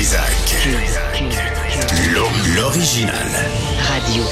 Trisac. L'original. Radio.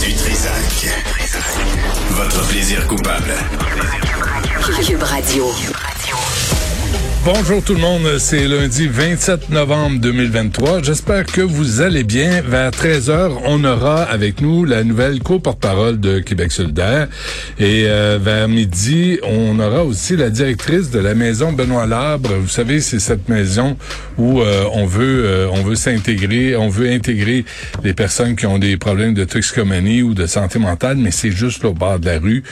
Du Trisac. Votre plaisir coupable. Cube Radio. Bonjour tout le monde, c'est lundi 27 novembre 2023. J'espère que vous allez bien. Vers 13h, on aura avec nous la nouvelle co-porte-parole de Québec solidaire. Et euh, vers midi, on aura aussi la directrice de la maison Benoît Labre. Vous savez, c'est cette maison où euh, on veut euh, on veut s'intégrer, on veut intégrer les personnes qui ont des problèmes de toxicomanie ou de santé mentale, mais c'est juste au bord de la rue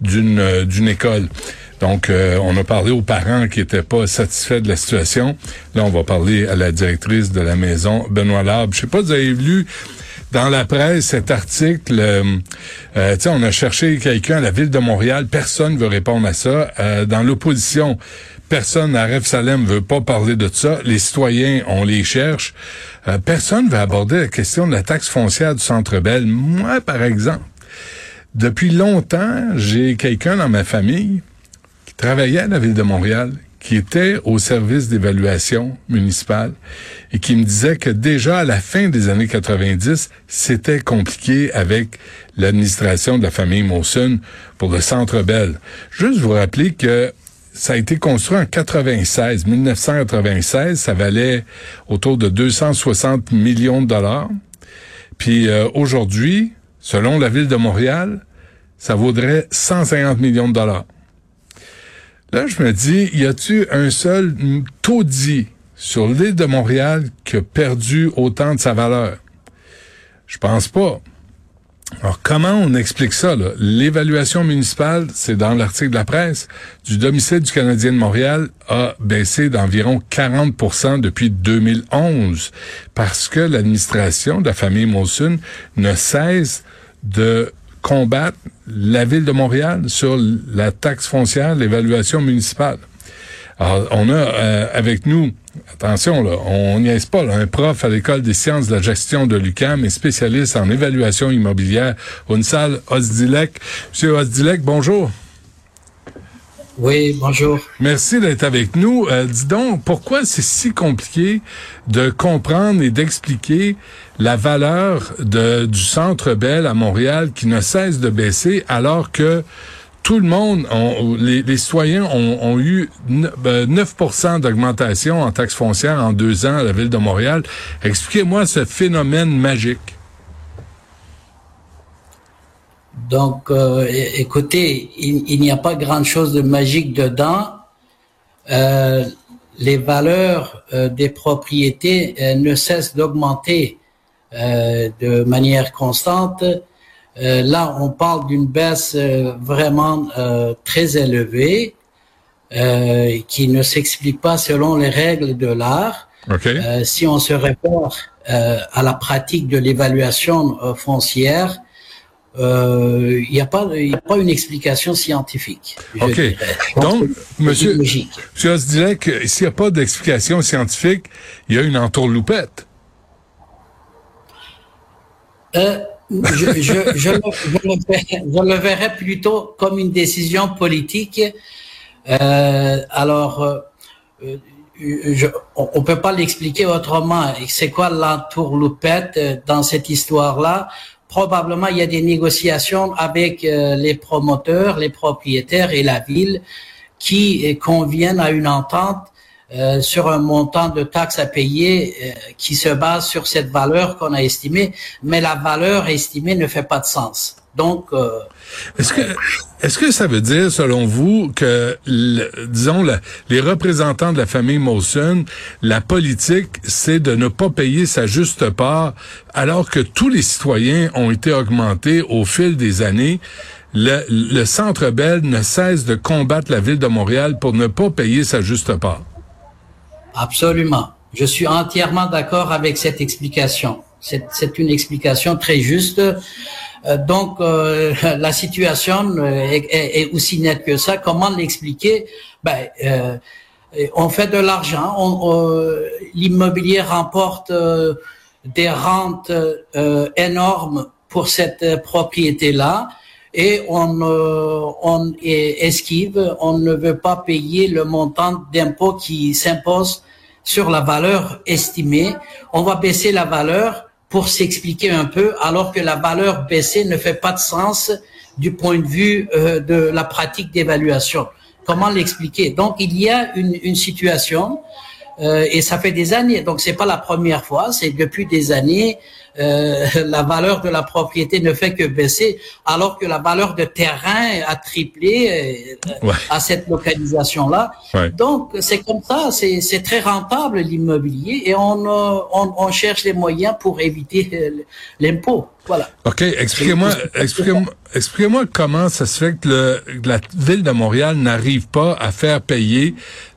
d'une d'une école. Donc, euh, on a parlé aux parents qui étaient pas satisfaits de la situation. Là, on va parler à la directrice de la maison, Benoît Labre. Je sais pas, vous avez lu dans la presse cet article. Euh, euh on a cherché quelqu'un à la ville de Montréal. Personne veut répondre à ça. Euh, dans l'opposition, personne à Rêve Salem veut pas parler de ça. Les citoyens, on les cherche. personne veut aborder la question de la taxe foncière du Centre Bell. Moi, par exemple, depuis longtemps, j'ai quelqu'un dans ma famille travaillait à la ville de Montréal, qui était au service d'évaluation municipale et qui me disait que déjà à la fin des années 90, c'était compliqué avec l'administration de la famille Mawson pour le Centre Bell. Juste vous rappeler que ça a été construit en 96, 1996, ça valait autour de 260 millions de dollars. Puis euh, aujourd'hui, selon la ville de Montréal, ça vaudrait 150 millions de dollars. Là, je me dis, y a-tu un seul taudis sur l'île de Montréal qui a perdu autant de sa valeur? Je pense pas. Alors, comment on explique ça? L'évaluation municipale, c'est dans l'article de la presse, du domicile du Canadien de Montréal a baissé d'environ 40% depuis 2011 parce que l'administration de la famille Monsun ne cesse de combattre la ville de Montréal sur la taxe foncière, l'évaluation municipale. Alors, on a euh, avec nous, attention, là, on n'y est pas, un prof à l'École des sciences de la gestion de l'UCAM et spécialiste en évaluation immobilière, salle Osdilek. Monsieur Osdilek, bonjour. Oui, bonjour. Merci d'être avec nous. Euh, dis donc, pourquoi c'est si compliqué de comprendre et d'expliquer la valeur de, du Centre Bell à Montréal qui ne cesse de baisser alors que tout le monde, les, les, citoyens ont, eu 9% ben, d'augmentation en taxes foncières en deux ans à la ville de Montréal. Expliquez-moi ce phénomène magique. Donc, euh, écoutez, il, n'y a pas grand-chose de magique dedans. Euh, les valeurs euh, des propriétés ne cessent d'augmenter de manière constante. là, on parle d'une baisse vraiment très élevée qui ne s'explique pas selon les règles de l'art. si on se réfère à la pratique de l'évaluation foncière, il euh, n'y a pas, y a pas une explication scientifique. OK. Donc, monsieur, monsieur disait que s'il n'y a pas d'explication scientifique, il y a une entourloupette. Euh, je, je, je, je, le, verrais plutôt comme une décision politique. Euh, alors, euh, on ne peut pas l'expliquer autrement. C'est quoi l'entourloupette dans cette histoire-là? Probablement il y a des négociations avec euh, les promoteurs, les propriétaires et la ville qui euh, conviennent à une entente euh, sur un montant de taxes à payer qui se base sur cette valeur qu'on a estimée, mais la valeur estimée ne fait pas de sens. Donc, est-ce que est-ce que ça veut dire, selon vous, que disons les représentants de la famille Molson, la politique, c'est de ne pas payer sa juste part, alors que tous les citoyens ont été augmentés au fil des années? Le, le Centre Bell ne cesse de combattre la ville de Montréal pour ne pas payer sa juste part. Absolument. Je suis entièrement d'accord avec cette explication. C'est une explication très juste. Euh, donc euh, la situation euh, est, aussi nette que ça. Comment l'expliquer? Ben, on fait de l'argent, l'immobilier remporte des rentes énormes pour cette propriété-là. et on, euh, on esquive, on ne veut pas payer le montant d'impôt qui s'impose sur la valeur estimée. On va baisser la valeur pour s'expliquer un peu, alors que la valeur baissée ne fait pas de sens du point de vue euh, de la pratique d'évaluation. Comment l'expliquer? Donc il y a une, une situation euh, et ça fait des années. Donc c'est pas la première fois, c'est depuis des années euh, la valeur de la propriété ne fait que baisser, alors que la valeur de terrain a triplé euh, à cette localisation-là. Donc, c'est comme ça, c'est très rentable l'immobilier et on, euh, on, on, cherche les moyens pour éviter l'impôt. Voilà. OK, expliquez-moi expliquez-moi expliquez-moi comment ça se fait que le, la ville de Montréal n'arrive pas à faire payer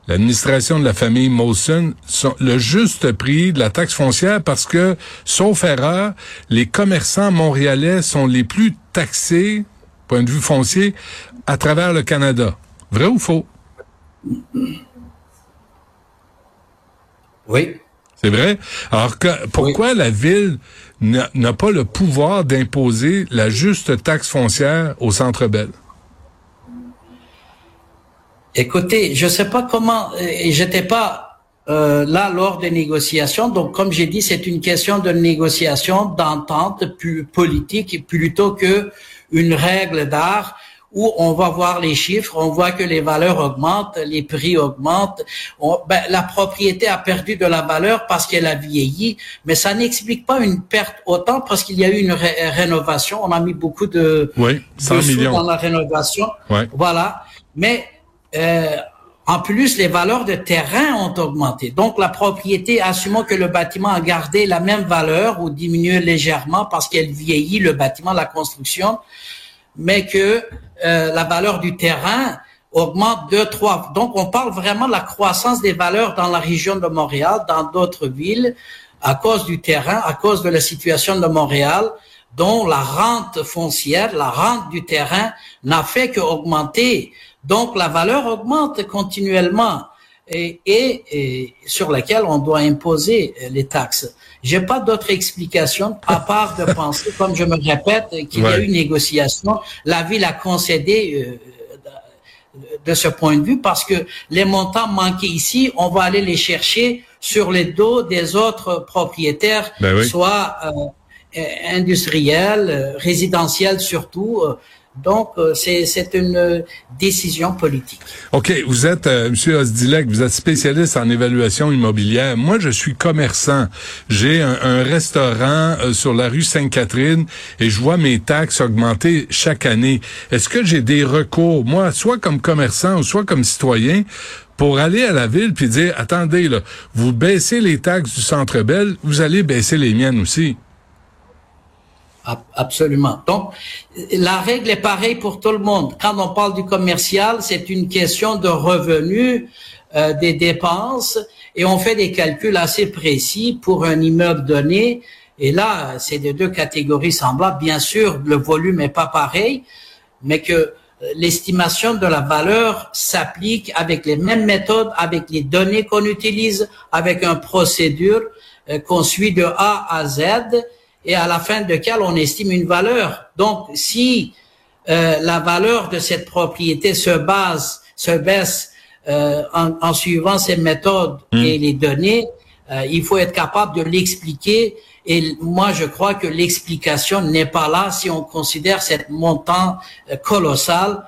l'administration de la famille Molson le juste prix de la taxe foncière parce que, sauf erreur, les commerçants montréalais sont les plus taxés, point de vue foncier, à travers le Canada. Vrai ou faux? Oui. C'est vrai? Alors, que, pourquoi la ville n'a pas le pouvoir d'imposer la juste taxe foncière au Centre Bell? Écoutez, je sais pas comment, euh, j'étais pas euh, là lors des négociations. Donc, comme j'ai dit, c'est une question de négociation, d'entente plus politique plutôt que une règle d'art où on va voir les chiffres, on voit que les valeurs augmentent, les prix augmentent. ben, la propriété a perdu de la valeur parce qu'elle a vieilli, mais ça n'explique pas une perte autant parce qu'il y a eu une rénovation. On a mis beaucoup de, oui, 100 millions. dans la rénovation. Voilà. Mais euh, en plus, les valeurs de terrain ont augmenté. Donc, la propriété, assumant que le bâtiment a gardé la même valeur ou diminué légèrement parce qu'elle vieillit, le bâtiment, la construction, mais que euh, la valeur du terrain augmente de trois. Donc, on parle vraiment de la croissance des valeurs dans la région de Montréal, dans d'autres villes, à cause du terrain, à cause de la situation de Montréal, dont la rente foncière, la rente du terrain n'a fait qu'augmenter. Donc la valeur augmente continuellement et, et, sur laquelle on doit imposer les taxes. J'ai pas d'autre explication à part de penser, comme je me répète, qu'il y a eu une négociation. La ville a concédé euh, de ce point de vue parce que les montants manqués ici, on va aller les chercher sur les dos des autres propriétaires, ben soit euh, industriels, euh, résidentiels surtout. Euh, donc, euh, c'est une décision politique. OK. Vous êtes, euh, M. Osdilek, vous êtes spécialiste en évaluation immobilière. Moi, je suis commerçant. J'ai un, restaurant euh, sur la rue Sainte-Catherine et je vois mes taxes augmenter chaque année. Est-ce que j'ai des recours, moi, soit comme commerçant ou soit comme citoyen, pour aller à la ville puis dire, attendez, là, vous baissez les taxes du Centre Bell, vous allez baisser les miennes aussi? Absolument. Donc, la règle est pareille pour tout le monde. Quand on parle du commercial, c'est une question de revenus, euh, des dépenses, et on fait des calculs assez précis pour un immeuble donné. Et là, c'est de deux catégories semblables. Bien sûr, le volume n'est pas pareil, mais que euh, l'estimation de la valeur s'applique avec les mêmes méthodes, avec les données qu'on utilise, avec une procédure euh, qu'on suit de A à Z et à la fin de quelle on estime une valeur. Donc, si euh, la valeur de cette propriété se base, se baisse euh, en, en, suivant ces méthodes hmm. et les données, euh, il faut être capable de l'expliquer. Et moi, je crois que l'explication n'est pas là si on considère cette montant euh, colossal,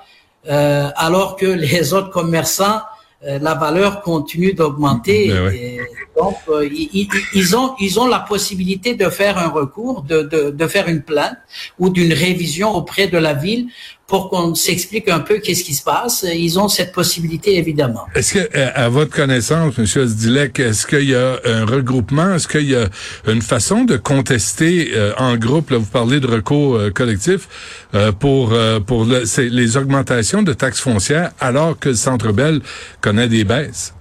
euh, alors que les autres commerçants la valeur continue d'augmenter. Ben donc, euh, ils, ont, ils ont la possibilité de faire un recours, de, de, de faire une plainte ou d'une révision auprès de la ville pour qu'on s'explique un peu qu'est-ce qui se passe. Ils ont cette possibilité, évidemment. Est-ce que, euh, à votre connaissance, M. Zdilek, est-ce qu'il y a un regroupement? Est-ce qu'il y a une façon de contester euh, en groupe, là, vous parlez de recours euh, collectif, pour, pour les augmentations de taxes foncières alors que le Centre Bell connaît des baisses?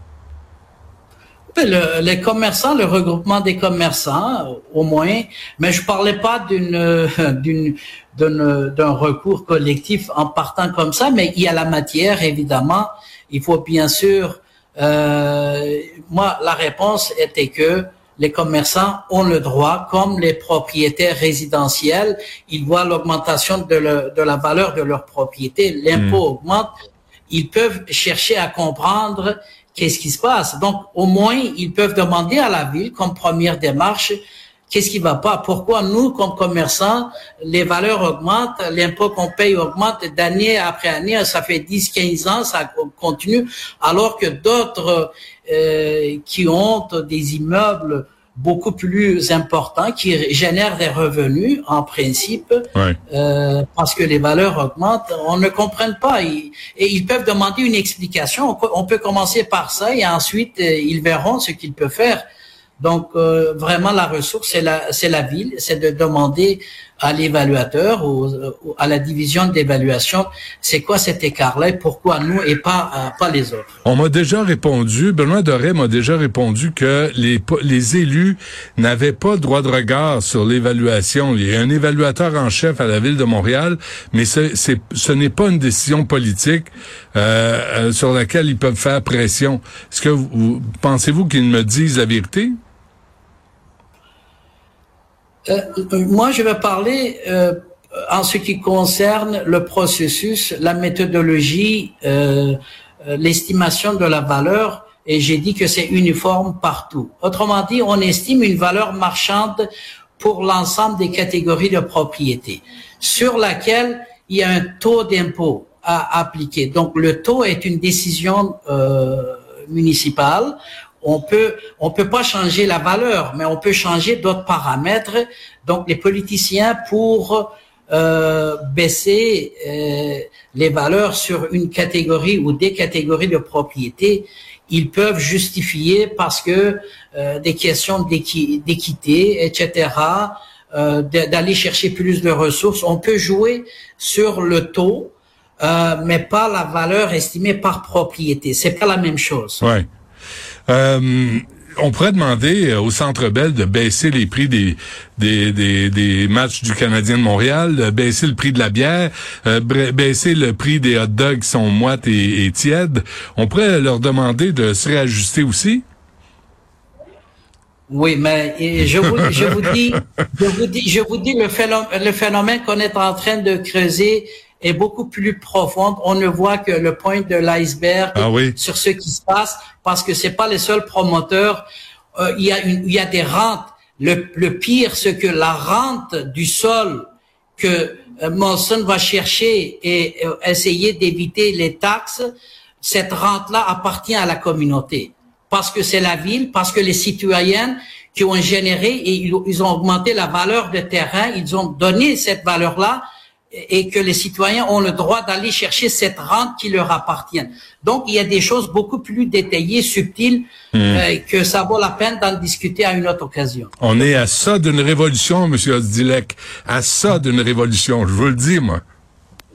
Le, les commerçants, le regroupement des commerçants, au moins, mais je parlais pas d'une d'une d'un recours collectif en partant comme ça, mais il y a la matière, évidemment. Il faut bien sûr... Euh, moi, la réponse était que les commerçants ont le droit, comme les propriétaires résidentiels, ils voient l'augmentation de, de, la valeur de leur propriété, l'impôt hmm. augmente, ils peuvent chercher à comprendre qu'est-ce qui se passe? Donc, au moins, ils peuvent demander à la ville, comme première démarche, qu'est-ce qui va pas? Pourquoi nous, comme commerçants, les valeurs augmentent, l'impôt qu'on paye augmente d'année après année, ça fait 10, 15 ans, ça continue, alors que d'autres euh, qui ont des immeubles beaucoup plus importants, qui génèrent des revenus en principe, euh, parce que les valeurs augmentent, on ne comprend pas. et ils peuvent demander une explication. On peut, commencer par ça et ensuite euh, ils verront ce qu'ils peuvent faire. Donc, euh, vraiment, la ressource, c'est la, c'est la ville, c'est de demander à l'évaluateur ou, à la division d'évaluation, c'est quoi cet écart-là et pourquoi nous et pas, euh, pas les autres? On m'a déjà répondu, Benoît Doré m'a déjà répondu que les, les élus n'avaient pas droit de regard sur l'évaluation. Il y a un évaluateur en chef à la ville de Montréal, mais ce, ce n'est pas une décision politique euh, euh sur laquelle ils peuvent faire pression. Est-ce que vous pensez-vous qu'ils me disent la vérité? Euh, moi, je vais parler euh, en ce qui concerne le processus, la méthodologie, euh, l'estimation de la valeur, et j'ai dit que c'est uniforme partout. Autrement dit, on estime une valeur marchande pour l'ensemble des catégories de propriété, sur laquelle il y a un taux d'impôt à appliquer. Donc, le taux est une décision municipale on peut on peut pas changer la valeur, mais on peut changer d'autres paramètres. Donc les politiciens pour euh, baisser euh, les valeurs sur une catégorie ou des catégories de propriété, ils peuvent justifier parce que euh, des questions d'équité, etc., d'aller chercher plus de ressources. On peut jouer sur le taux, mais pas la valeur estimée par propriété. C'est pas la même chose. Euh, on pourrait demander au Centre Bell de baisser les prix des, des, des, matchs du Canadien de Montréal, baisser le prix de la bière, euh, baisser le prix des hot dogs qui sont moites et, tièdes. On pourrait leur demander de se réajuster aussi. Oui, mais je vous, je vous dis, je vous dis, je vous dis le phénomène qu'on est en train de creuser est beaucoup plus profonde. On ne voit que le point de l'iceberg ah sur ce qui se passe parce que c'est pas les seuls promoteurs. Euh, il, y a une, il y a des rentes. Le, le pire, c'est que la rente du sol que euh, Molson va chercher et euh, essayer d'éviter les taxes, cette rente-là appartient à la communauté parce que c'est la ville, parce que les citoyens qui ont généré et ils ont augmenté la valeur de terrain, ils ont donné cette valeur-là et que les citoyens ont le droit d'aller chercher cette rente qui leur appartient. Donc, il y a des choses beaucoup plus détaillées, subtiles, hmm. euh, que ça vaut la peine d'en discuter à une autre occasion. On est à ça d'une révolution, Monsieur Ozdilek, à ça d'une révolution, je vous le dis, moi.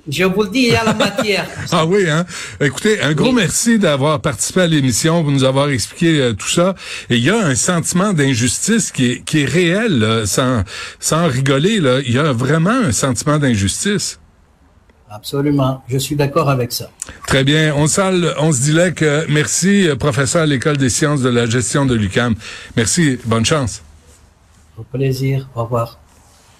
Je vous le dis, il y a la matière. ah oui, hein? Écoutez, un gros merci d'avoir participé à l'émission, pour nous avoir expliqué euh, tout ça. Et il y a un sentiment d'injustice qui est, qui est réel, sans, sans rigoler. Là. Il y a vraiment un sentiment d'injustice. Absolument. Je suis d'accord avec ça. Très bien. On, sale, on se dit là que merci, euh, professeur à l'École des sciences de la gestion de l'UCAM. Merci. Bonne chance. Au plaisir. Au revoir.